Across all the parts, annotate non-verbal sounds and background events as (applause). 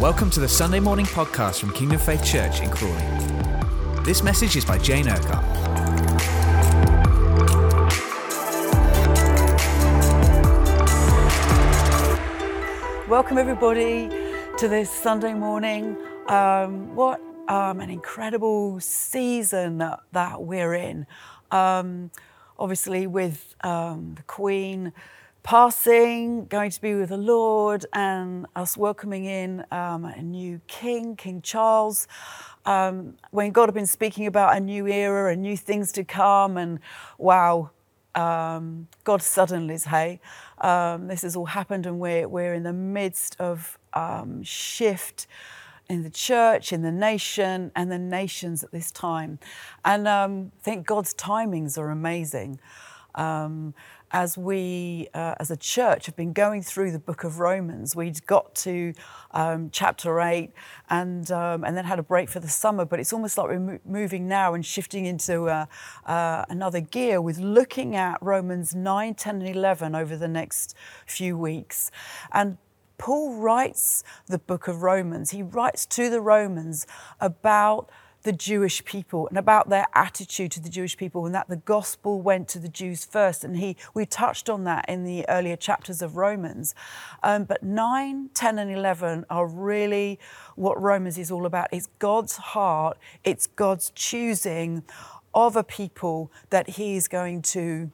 Welcome to the Sunday morning podcast from Kingdom Faith Church in Crawley. This message is by Jane Urquhart. Welcome, everybody, to this Sunday morning. Um, what um, an incredible season that, that we're in. Um, obviously, with um, the Queen passing, going to be with the Lord, and us welcoming in um, a new King, King Charles. Um, when God had been speaking about a new era and new things to come, and wow, um, God suddenly, is hey, um, this has all happened, and we're, we're in the midst of um, shift in the church, in the nation, and the nations at this time. And um, I think God's timings are amazing. Um, as we, uh, as a church, have been going through the book of Romans. We'd got to um, chapter eight and, um, and then had a break for the summer, but it's almost like we're mo- moving now and shifting into uh, uh, another gear with looking at Romans 9, 10, and 11 over the next few weeks. And Paul writes the book of Romans, he writes to the Romans about the Jewish people and about their attitude to the Jewish people and that the gospel went to the Jews first. And he, we touched on that in the earlier chapters of Romans. Um, but 9, 10, and 11 are really what Romans is all about. It's God's heart, it's God's choosing of a people that he is going to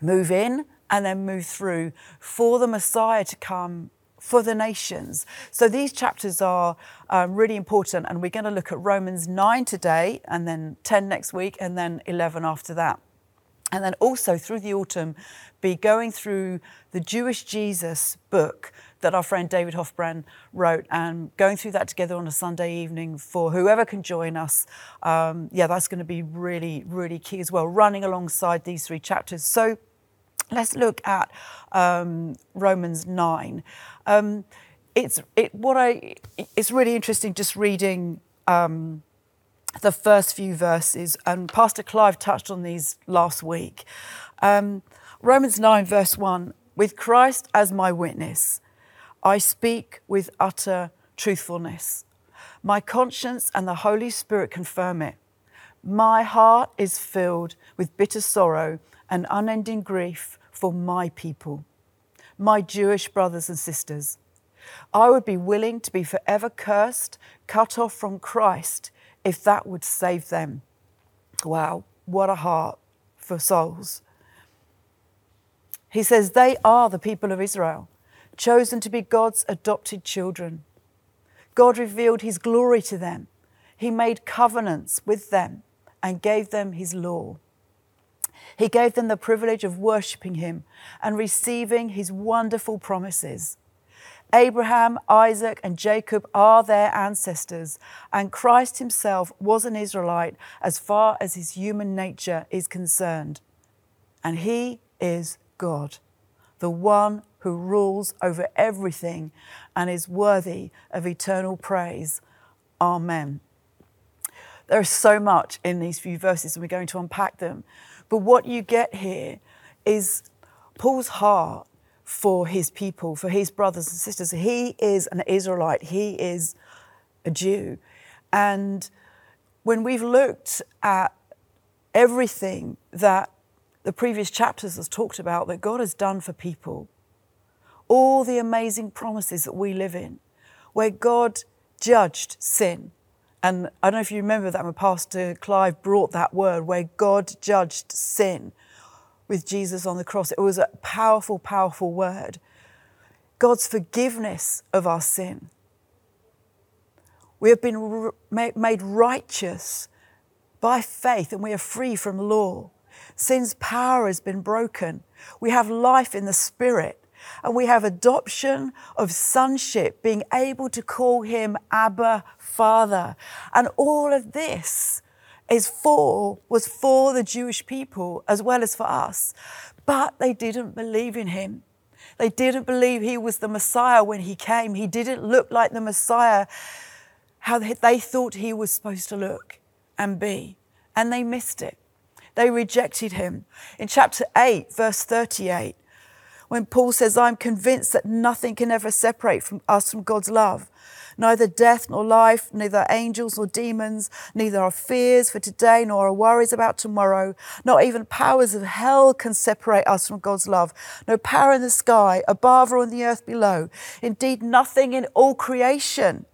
move in and then move through for the Messiah to come for the nations. So these chapters are um, really important, and we're going to look at Romans 9 today, and then 10 next week, and then 11 after that. And then also through the autumn, be going through the Jewish Jesus book that our friend David Hoffbrand wrote and going through that together on a Sunday evening for whoever can join us. Um, yeah, that's going to be really, really key as well, running alongside these three chapters. So let's look at um, Romans 9. Um, it's it, what I. It's really interesting just reading um, the first few verses, and Pastor Clive touched on these last week. Um, Romans nine verse one: With Christ as my witness, I speak with utter truthfulness. My conscience and the Holy Spirit confirm it. My heart is filled with bitter sorrow and unending grief for my people my Jewish brothers and sisters. I would be willing to be forever cursed, cut off from Christ, if that would save them. Wow, what a heart for souls. He says, They are the people of Israel, chosen to be God's adopted children. God revealed his glory to them. He made covenants with them and gave them his law. He gave them the privilege of worshipping him and receiving his wonderful promises. Abraham, Isaac, and Jacob are their ancestors, and Christ himself was an Israelite as far as his human nature is concerned. And he is God, the one who rules over everything and is worthy of eternal praise. Amen. There is so much in these few verses, and we're going to unpack them. But what you get here is Paul's heart for his people, for his brothers and sisters. He is an Israelite, he is a Jew. And when we've looked at everything that the previous chapters has talked about that God has done for people, all the amazing promises that we live in, where God judged sin, and I don't know if you remember that when Pastor Clive brought that word where God judged sin with Jesus on the cross. It was a powerful, powerful word. God's forgiveness of our sin. We have been made righteous by faith and we are free from law. Sin's power has been broken. We have life in the Spirit and we have adoption of sonship, being able to call him Abba Father. And all of this is for, was for the Jewish people as well as for us. But they didn't believe in him. They didn't believe he was the Messiah when he came. He didn't look like the Messiah how they thought he was supposed to look and be. And they missed it. They rejected him. In chapter 8, verse 38, when Paul says, I'm convinced that nothing can ever separate from us from God's love. Neither death nor life, neither angels nor demons, neither our fears for today nor our worries about tomorrow, not even powers of hell can separate us from God's love. No power in the sky, above or on the earth below. Indeed, nothing in all creation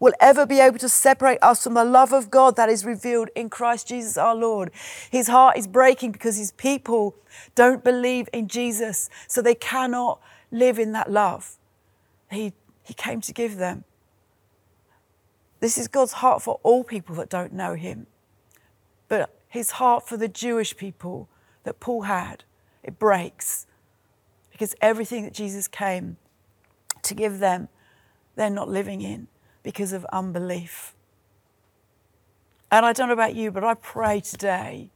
will ever be able to separate us from the love of God that is revealed in Christ Jesus our Lord. His heart is breaking because his people don't believe in Jesus, so they cannot live in that love. He, he came to give them. This is God's heart for all people that don't know him. But his heart for the Jewish people that Paul had, it breaks because everything that Jesus came to give them, they're not living in because of unbelief. And I don't know about you, but I pray today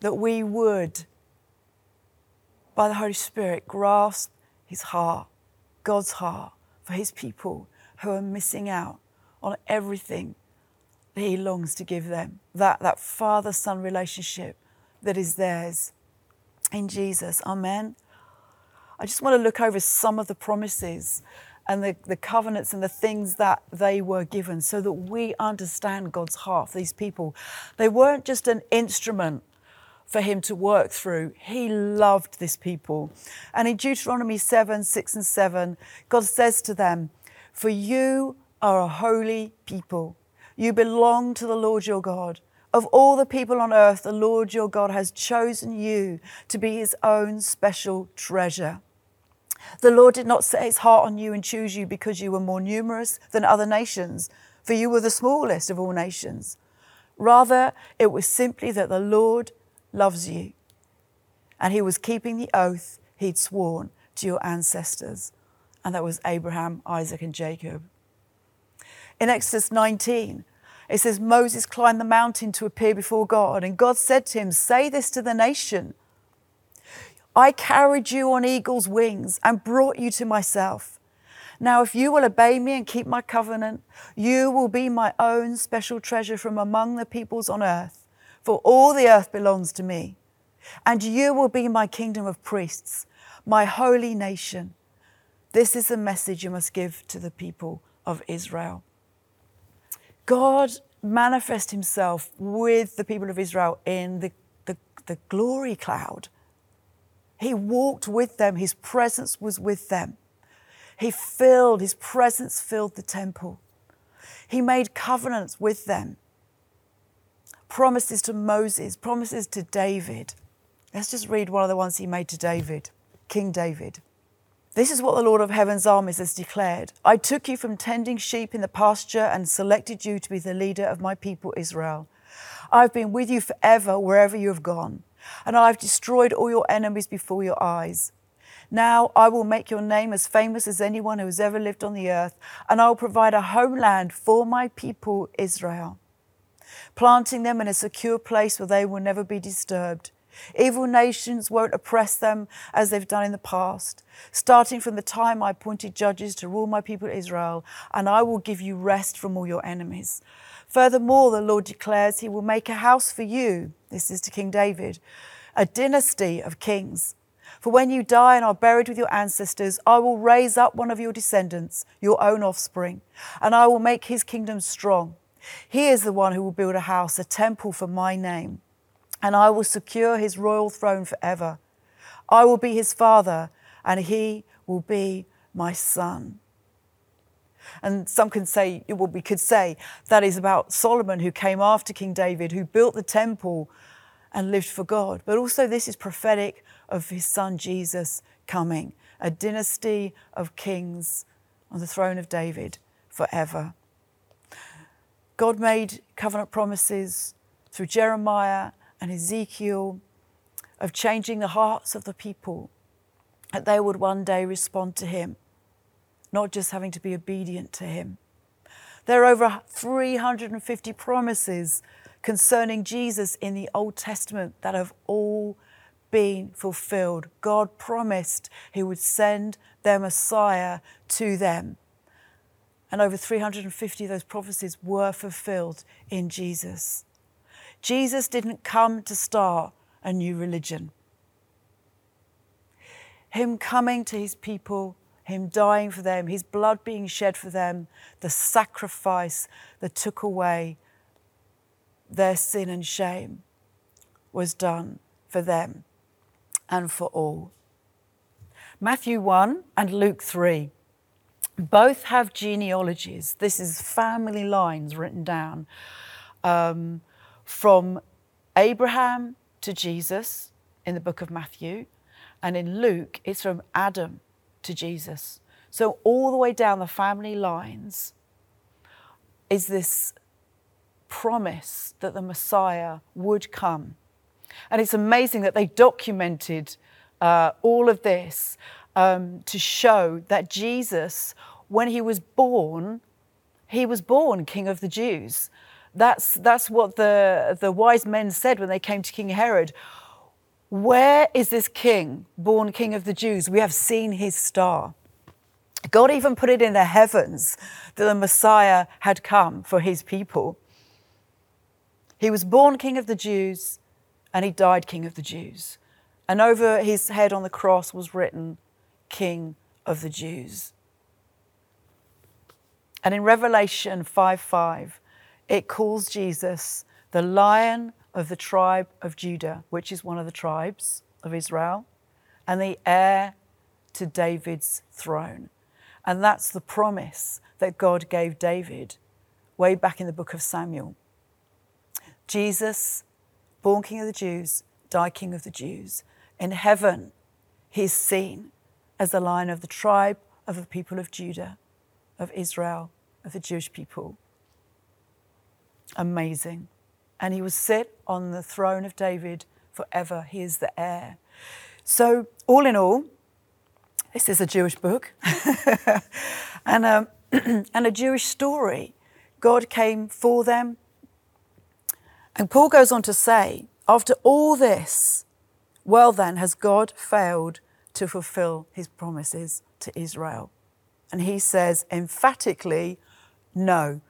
that we would, by the Holy Spirit, grasp his heart, God's heart, for his people who are missing out on everything that He longs to give them. That, that father son relationship that is theirs in Jesus. Amen. I just want to look over some of the promises and the, the covenants and the things that they were given so that we understand God's heart for these people. They weren't just an instrument for him to work through. He loved this people. And in Deuteronomy 7 6 and 7, God says to them, For you are a holy people. You belong to the Lord your God. Of all the people on earth, the Lord your God has chosen you to be his own special treasure. The Lord did not set his heart on you and choose you because you were more numerous than other nations, for you were the smallest of all nations. Rather, it was simply that the Lord loves you, and he was keeping the oath he'd sworn to your ancestors, and that was Abraham, Isaac, and Jacob. In Exodus 19, it says, Moses climbed the mountain to appear before God, and God said to him, Say this to the nation I carried you on eagle's wings and brought you to myself. Now, if you will obey me and keep my covenant, you will be my own special treasure from among the peoples on earth, for all the earth belongs to me. And you will be my kingdom of priests, my holy nation. This is the message you must give to the people of Israel. God manifest himself with the people of Israel in the, the, the glory cloud. He walked with them, his presence was with them. He filled, his presence filled the temple. He made covenants with them. Promises to Moses, promises to David. Let's just read one of the ones he made to David, King David. This is what the Lord of Heaven's armies has declared. I took you from tending sheep in the pasture and selected you to be the leader of my people Israel. I've been with you forever wherever you have gone, and I've destroyed all your enemies before your eyes. Now I will make your name as famous as anyone who has ever lived on the earth, and I will provide a homeland for my people Israel, planting them in a secure place where they will never be disturbed. Evil nations won't oppress them as they've done in the past, starting from the time I appointed judges to rule my people Israel, and I will give you rest from all your enemies. Furthermore, the Lord declares he will make a house for you. This is to King David, a dynasty of kings. For when you die and are buried with your ancestors, I will raise up one of your descendants, your own offspring, and I will make his kingdom strong. He is the one who will build a house, a temple for my name and I will secure his royal throne forever. I will be his father, and he will be my son. And some can say, well, we could say that is about Solomon, who came after King David, who built the temple and lived for God. But also, this is prophetic of his son Jesus coming, a dynasty of kings on the throne of David forever. God made covenant promises through Jeremiah and Ezekiel of changing the hearts of the people, that they would one day respond to him, not just having to be obedient to him. There are over 350 promises concerning Jesus in the Old Testament that have all been fulfilled. God promised he would send their Messiah to them. And over 350 of those prophecies were fulfilled in Jesus. Jesus didn't come to start a new religion. Him coming to his people, him dying for them, his blood being shed for them, the sacrifice that took away their sin and shame was done for them and for all. Matthew 1 and Luke 3 both have genealogies. This is family lines written down um, from Abraham to Jesus in the book of Matthew, and in Luke, it's from Adam to Jesus. So, all the way down the family lines is this promise that the Messiah would come. And it's amazing that they documented uh, all of this um, to show that Jesus, when he was born, he was born King of the Jews. That's, that's what the, the wise men said when they came to King Herod. Where is this king, born King of the Jews? We have seen his star. God even put it in the heavens that the Messiah had come for his people. He was born King of the Jews and he died King of the Jews. And over his head on the cross was written, King of the Jews. And in Revelation 5 5, it calls Jesus the Lion of the tribe of Judah, which is one of the tribes of Israel, and the heir to David's throne. And that's the promise that God gave David way back in the book of Samuel. Jesus, born King of the Jews, died King of the Jews. In heaven, he's seen as the lion of the tribe of the people of Judah, of Israel, of the Jewish people. Amazing and he will sit on the throne of David forever. He is the heir. So, all in all, this is a Jewish book (laughs) and, um, (clears throat) and a Jewish story. God came for them. And Paul goes on to say, after all this, well, then, has God failed to fulfill his promises to Israel? And he says emphatically, no.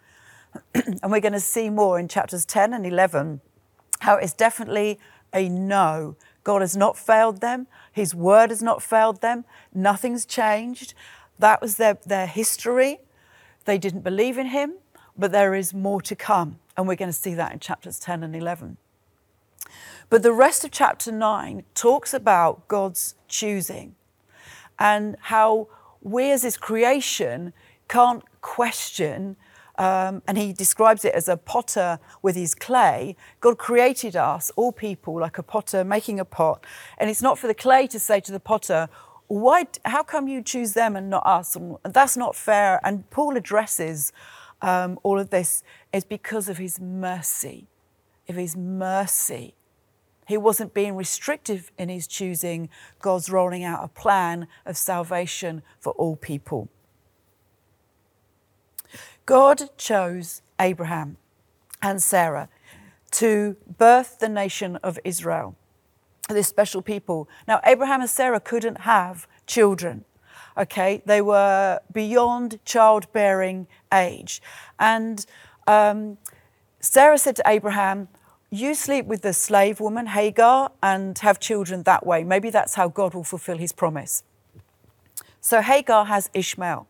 (clears throat) and we're going to see more in chapters 10 and 11 how it's definitely a no. God has not failed them, His word has not failed them, nothing's changed. That was their, their history. They didn't believe in Him, but there is more to come. And we're going to see that in chapters 10 and 11. But the rest of chapter 9 talks about God's choosing and how we as His creation can't question um, and he describes it as a potter with his clay. God created us, all people, like a potter making a pot. And it's not for the clay to say to the potter, why, how come you choose them and not us? And that's not fair. And Paul addresses um, all of this is because of his mercy, of his mercy. He wasn't being restrictive in his choosing. God's rolling out a plan of salvation for all people. God chose Abraham and Sarah to birth the nation of Israel, this special people. Now, Abraham and Sarah couldn't have children. Okay, they were beyond childbearing age. And um, Sarah said to Abraham, You sleep with the slave woman Hagar and have children that way. Maybe that's how God will fulfill his promise. So Hagar has Ishmael.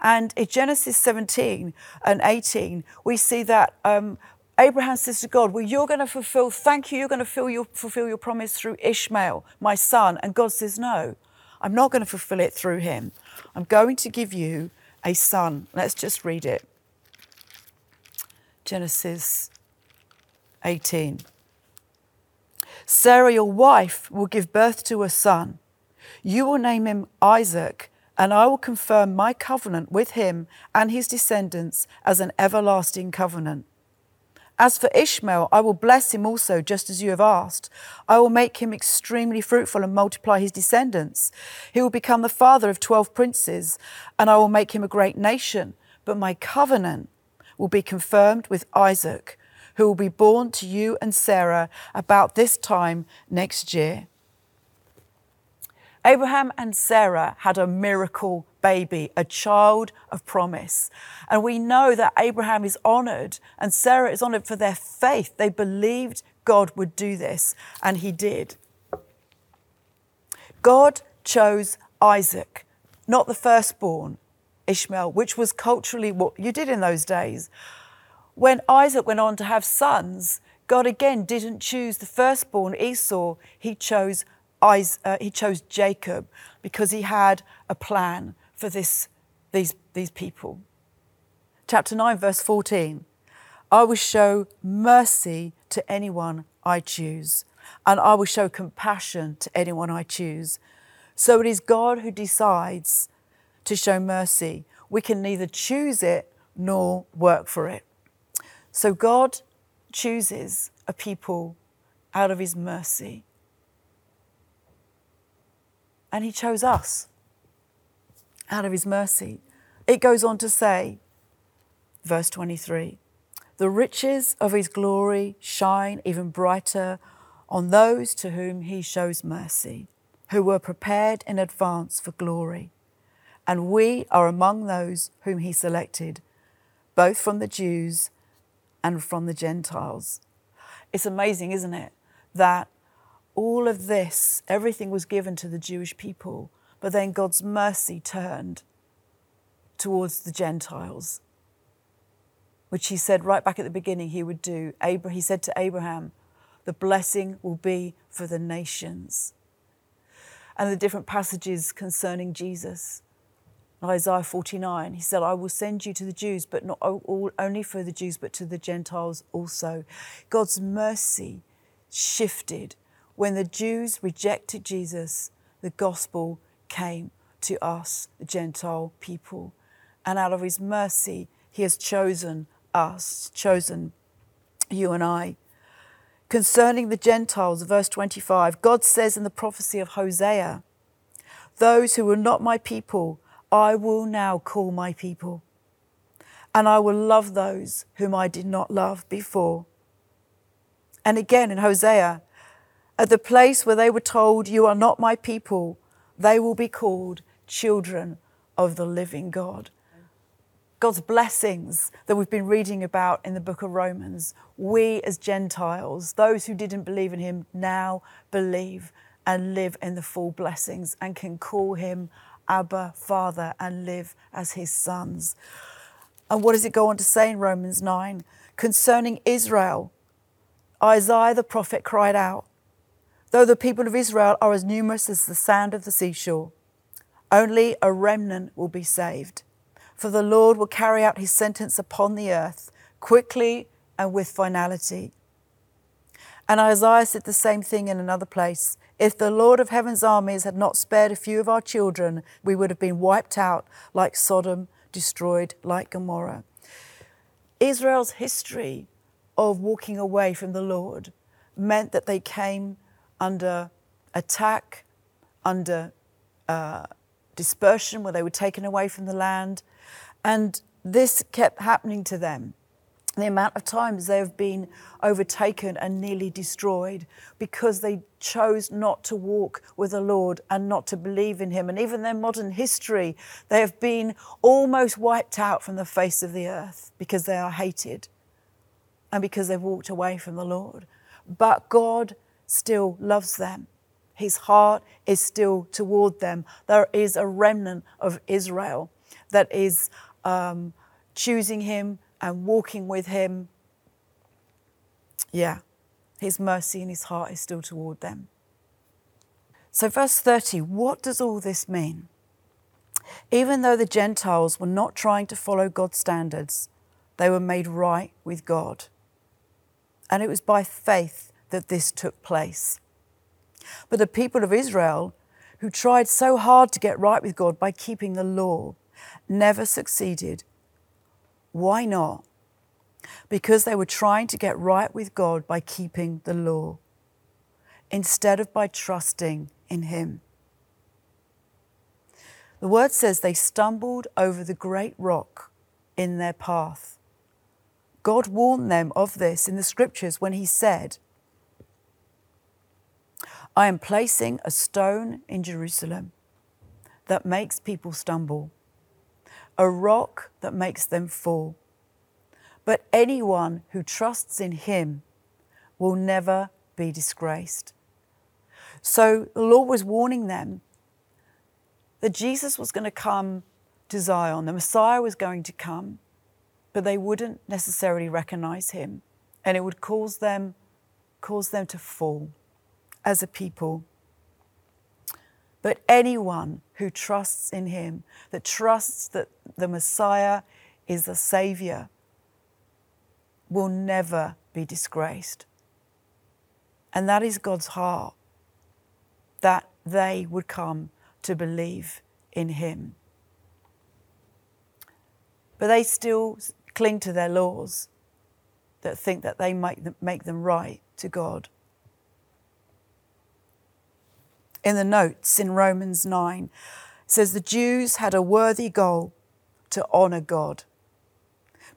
And in Genesis 17 and 18, we see that um, Abraham says to God, Well, you're going to fulfill, thank you, you're going to your, fulfill your promise through Ishmael, my son. And God says, No, I'm not going to fulfill it through him. I'm going to give you a son. Let's just read it. Genesis 18. Sarah, your wife, will give birth to a son. You will name him Isaac and I will confirm my covenant with him and his descendants as an everlasting covenant. As for Ishmael, I will bless him also, just as you have asked. I will make him extremely fruitful and multiply his descendants. He will become the father of twelve princes, and I will make him a great nation. But my covenant will be confirmed with Isaac, who will be born to you and Sarah about this time next year. Abraham and Sarah had a miracle baby, a child of promise. And we know that Abraham is honored and Sarah is honored for their faith. They believed God would do this, and he did. God chose Isaac, not the firstborn, Ishmael, which was culturally what you did in those days. When Isaac went on to have sons, God again didn't choose the firstborn Esau. He chose uh, he chose Jacob because he had a plan for this, these, these people. Chapter 9, verse 14 I will show mercy to anyone I choose, and I will show compassion to anyone I choose. So it is God who decides to show mercy. We can neither choose it nor work for it. So God chooses a people out of his mercy. And he chose us out of his mercy. It goes on to say, verse 23 The riches of his glory shine even brighter on those to whom he shows mercy, who were prepared in advance for glory. And we are among those whom he selected, both from the Jews and from the Gentiles. It's amazing, isn't it, that all of this, everything was given to the Jewish people, but then God's mercy turned towards the Gentiles, which he said right back at the beginning he would do. He said to Abraham, The blessing will be for the nations. And the different passages concerning Jesus. Isaiah 49, he said, I will send you to the Jews, but not all, only for the Jews, but to the Gentiles also. God's mercy shifted. When the Jews rejected Jesus, the gospel came to us, the Gentile people. And out of his mercy, he has chosen us, chosen you and I. Concerning the Gentiles, verse 25, God says in the prophecy of Hosea, Those who were not my people, I will now call my people, and I will love those whom I did not love before. And again in Hosea, at the place where they were told, You are not my people, they will be called children of the living God. God's blessings that we've been reading about in the book of Romans, we as Gentiles, those who didn't believe in him, now believe and live in the full blessings and can call him Abba, Father, and live as his sons. And what does it go on to say in Romans 9? Concerning Israel, Isaiah the prophet cried out, Though the people of Israel are as numerous as the sand of the seashore, only a remnant will be saved. For the Lord will carry out his sentence upon the earth quickly and with finality. And Isaiah said the same thing in another place. If the Lord of heaven's armies had not spared a few of our children, we would have been wiped out like Sodom, destroyed like Gomorrah. Israel's history of walking away from the Lord meant that they came under attack, under uh, dispersion, where they were taken away from the land. And this kept happening to them the amount of times they have been overtaken and nearly destroyed because they chose not to walk with the Lord and not to believe in Him. And even their modern history, they have been almost wiped out from the face of the earth because they are hated and because they've walked away from the Lord. But God still loves them. His heart is still toward them. There is a remnant of Israel that is um, choosing Him and walking with Him, yeah, His mercy and His heart is still toward them. So, verse 30, what does all this mean? Even though the Gentiles were not trying to follow God's standards, they were made right with God. And it was by faith that this took place. But the people of Israel, who tried so hard to get right with God by keeping the law, never succeeded why not? Because they were trying to get right with God by keeping the law instead of by trusting in Him. The word says they stumbled over the great rock in their path. God warned them of this in the scriptures when He said, I am placing a stone in Jerusalem that makes people stumble a rock that makes them fall. But anyone who trusts in him will never be disgraced. So the Lord was warning them that Jesus was going to come to Zion, the Messiah was going to come, but they wouldn't necessarily recognize him, and it would cause them cause them to fall as a people. But anyone who trusts in him, that trusts that the Messiah is the Savior, will never be disgraced. And that is God's heart, that they would come to believe in him. But they still cling to their laws that think that they them, make them right to God. In the notes in Romans 9, says the Jews had a worthy goal to honour God,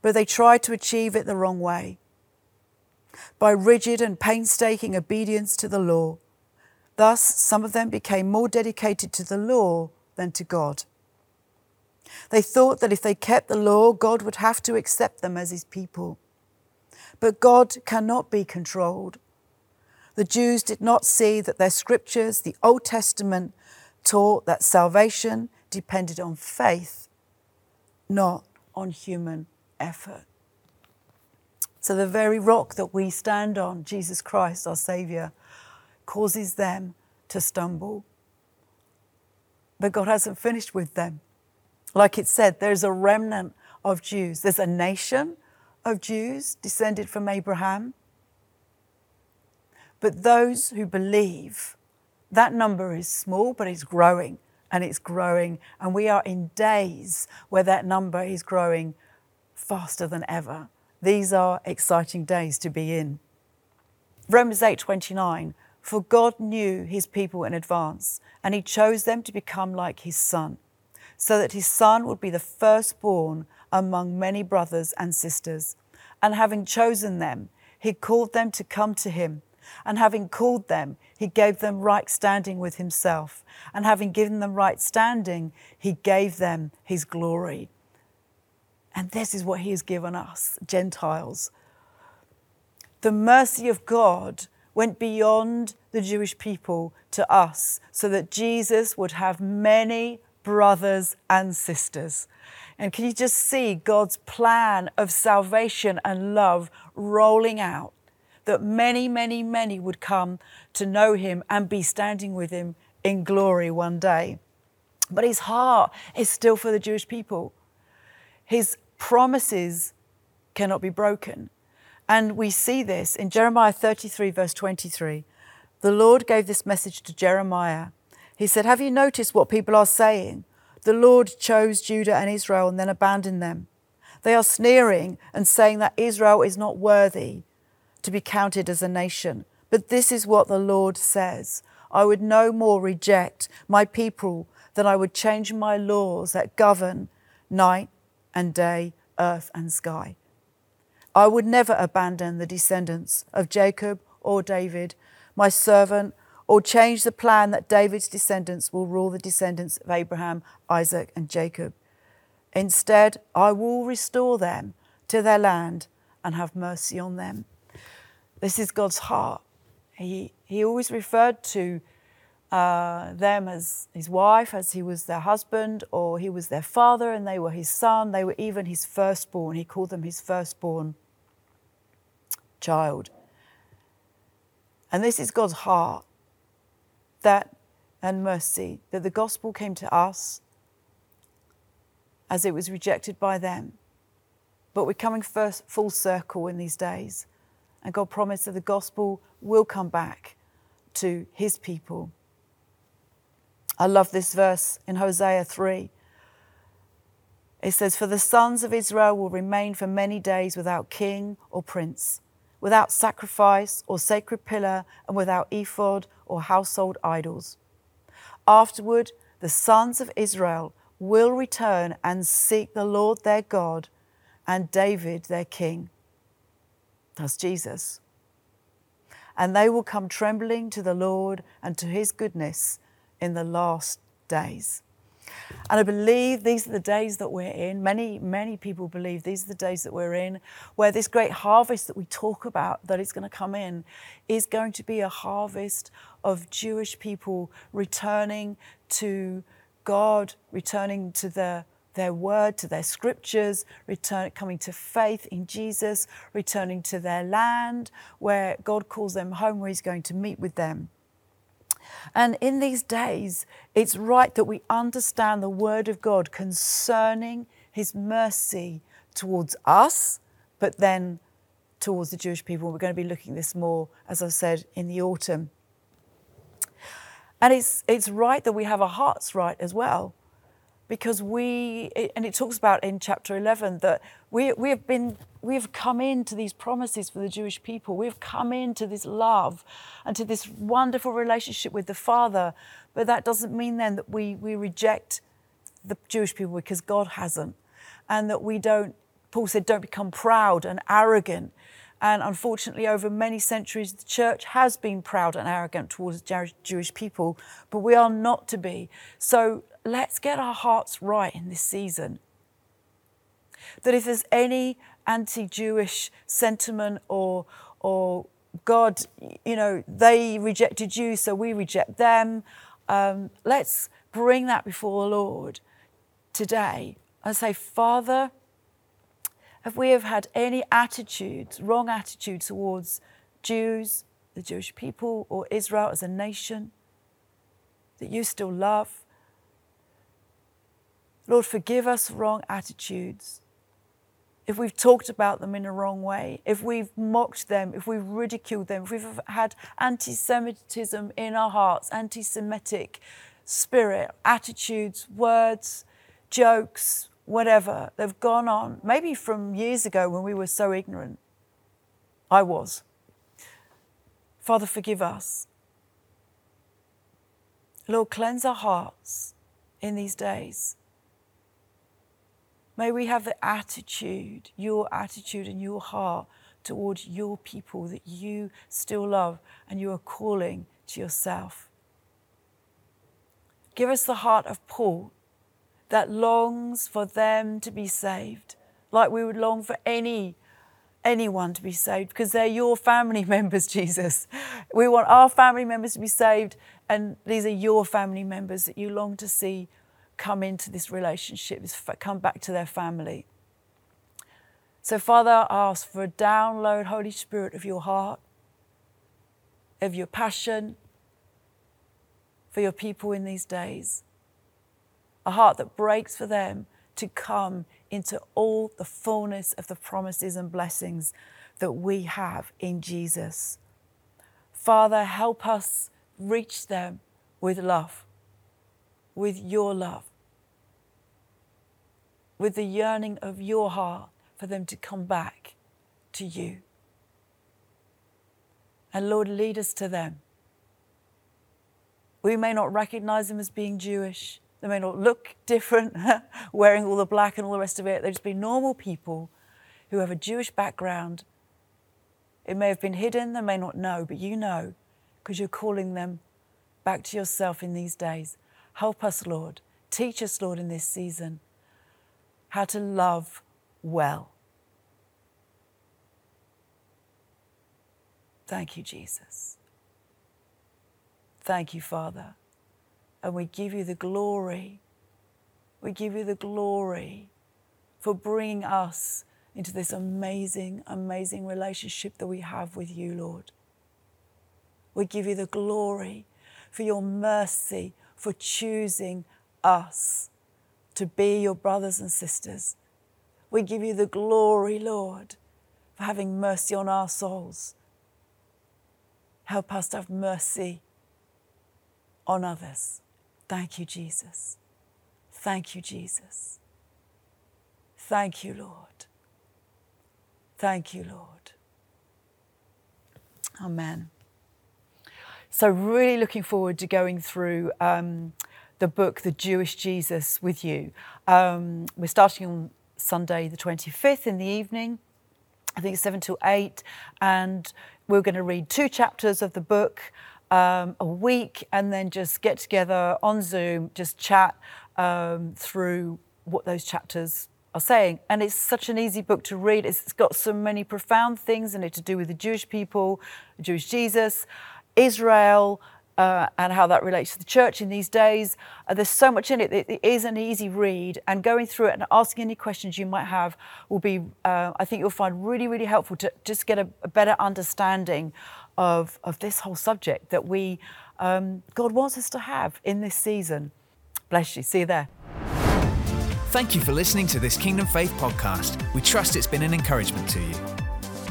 but they tried to achieve it the wrong way by rigid and painstaking obedience to the law. Thus, some of them became more dedicated to the law than to God. They thought that if they kept the law, God would have to accept them as his people. But God cannot be controlled. The Jews did not see that their scriptures, the Old Testament, taught that salvation depended on faith, not on human effort. So the very rock that we stand on, Jesus Christ, our Saviour, causes them to stumble. But God hasn't finished with them. Like it said, there's a remnant of Jews, there's a nation of Jews descended from Abraham. But those who believe, that number is small, but it's growing and it's growing. And we are in days where that number is growing faster than ever. These are exciting days to be in. Romans 8:29 For God knew his people in advance and he chose them to become like his son so that his son would be the firstborn among many brothers and sisters. And having chosen them, he called them to come to him. And having called them, he gave them right standing with himself. And having given them right standing, he gave them his glory. And this is what he has given us, Gentiles. The mercy of God went beyond the Jewish people to us so that Jesus would have many brothers and sisters. And can you just see God's plan of salvation and love rolling out? That many, many, many would come to know him and be standing with him in glory one day. But his heart is still for the Jewish people. His promises cannot be broken. And we see this in Jeremiah 33, verse 23. The Lord gave this message to Jeremiah he said, Have you noticed what people are saying? The Lord chose Judah and Israel and then abandoned them. They are sneering and saying that Israel is not worthy to be counted as a nation. But this is what the Lord says I would no more reject my people than I would change my laws that govern night and day, earth and sky. I would never abandon the descendants of Jacob or David, my servant or change the plan that David's descendants will rule the descendants of Abraham, Isaac, and Jacob. Instead, I will restore them to their land and have mercy on them. This is God's heart. He, he always referred to uh, them as his wife, as he was their husband, or he was their father and they were his son. They were even his firstborn. He called them his firstborn child. And this is God's heart that and mercy that the gospel came to us as it was rejected by them. But we're coming first full circle in these days. And God promised that the gospel will come back to his people. I love this verse in Hosea 3. It says, For the sons of Israel will remain for many days without king or prince, without sacrifice or sacred pillar, and without ephod or household idols. Afterward, the sons of Israel will return and seek the Lord their God and David their king. That's Jesus. And they will come trembling to the Lord and to his goodness in the last days. And I believe these are the days that we're in. Many, many people believe these are the days that we're in, where this great harvest that we talk about that is going to come in is going to be a harvest of Jewish people returning to God, returning to their, their word, to their scriptures, return, coming to faith in Jesus, returning to their land where God calls them home, where He's going to meet with them. And in these days, it's right that we understand the word of God concerning His mercy towards us, but then towards the Jewish people. We're going to be looking at this more, as I said, in the autumn. And it's, it's right that we have our hearts right as well, because we, and it talks about in chapter 11 that we, we have been, we have come into these promises for the Jewish people. We've come into this love and to this wonderful relationship with the Father. But that doesn't mean then that we, we reject the Jewish people because God hasn't. And that we don't, Paul said, don't become proud and arrogant and unfortunately, over many centuries, the church has been proud and arrogant towards Jewish people, but we are not to be. So let's get our hearts right in this season. That if there's any anti Jewish sentiment or, or God, you know, they rejected you, so we reject them, um, let's bring that before the Lord today and say, Father, if we have had any attitudes, wrong attitude towards Jews, the Jewish people, or Israel as a nation that you still love? Lord, forgive us wrong attitudes. If we've talked about them in a wrong way, if we've mocked them, if we've ridiculed them, if we've had anti Semitism in our hearts, anti Semitic spirit, attitudes, words, jokes, whatever, they've gone on, maybe from years ago when we were so ignorant. I was. Father, forgive us. Lord, cleanse our hearts in these days. May we have the attitude, your attitude and your heart towards your people that you still love and you are calling to yourself. Give us the heart of Paul that longs for them to be saved, like we would long for any anyone to be saved because they're your family (laughs) members, Jesus. We want our family members to be saved, and these are your family members that you long to see come into this relationship, come back to their family. So, Father, I ask for a download, Holy Spirit, of your heart, of your passion for your people in these days a heart that breaks for them to come into all the fullness of the promises and blessings that we have in Jesus. Father, help us reach them with love, with your love, with the yearning of your heart for them to come back to you. And Lord, lead us to them. We may not recognize them as being Jewish, they may not look (laughs) different, (laughs) wearing all the black and all the rest of it. They just be normal people who have a Jewish background. It may have been hidden, they may not know, but you know because you're calling them back to yourself in these days. Help us, Lord. Teach us, Lord, in this season how to love well. Thank you, Jesus. Thank you, Father and we give you the glory. We give you the glory for bringing us into this amazing, amazing relationship that we have with you, Lord. We give you the glory for your mercy, for choosing us to be your brothers and sisters. We give you the glory, Lord, for having mercy on our souls. Help us to have mercy on others. Thank you, Jesus. Thank you, Jesus. Thank you, Lord. Thank you, Lord. Amen. So, really looking forward to going through um, the book, The Jewish Jesus, with you. Um, we're starting on Sunday, the 25th in the evening. I think it's 7 to 8. And we're going to read two chapters of the book um, a week and then just get together on Zoom, just chat um, through what those chapters are saying. And it's such an easy book to read. It's got so many profound things in it to do with the Jewish people, Jewish Jesus, Israel, uh, and how that relates to the church in these days. Uh, there's so much in it. it. It is an easy read, and going through it and asking any questions you might have will be, uh, I think you'll find really, really helpful to just get a, a better understanding of, of this whole subject that we, um, God wants us to have in this season. Bless you. See you there. Thank you for listening to this Kingdom Faith podcast. We trust it's been an encouragement to you.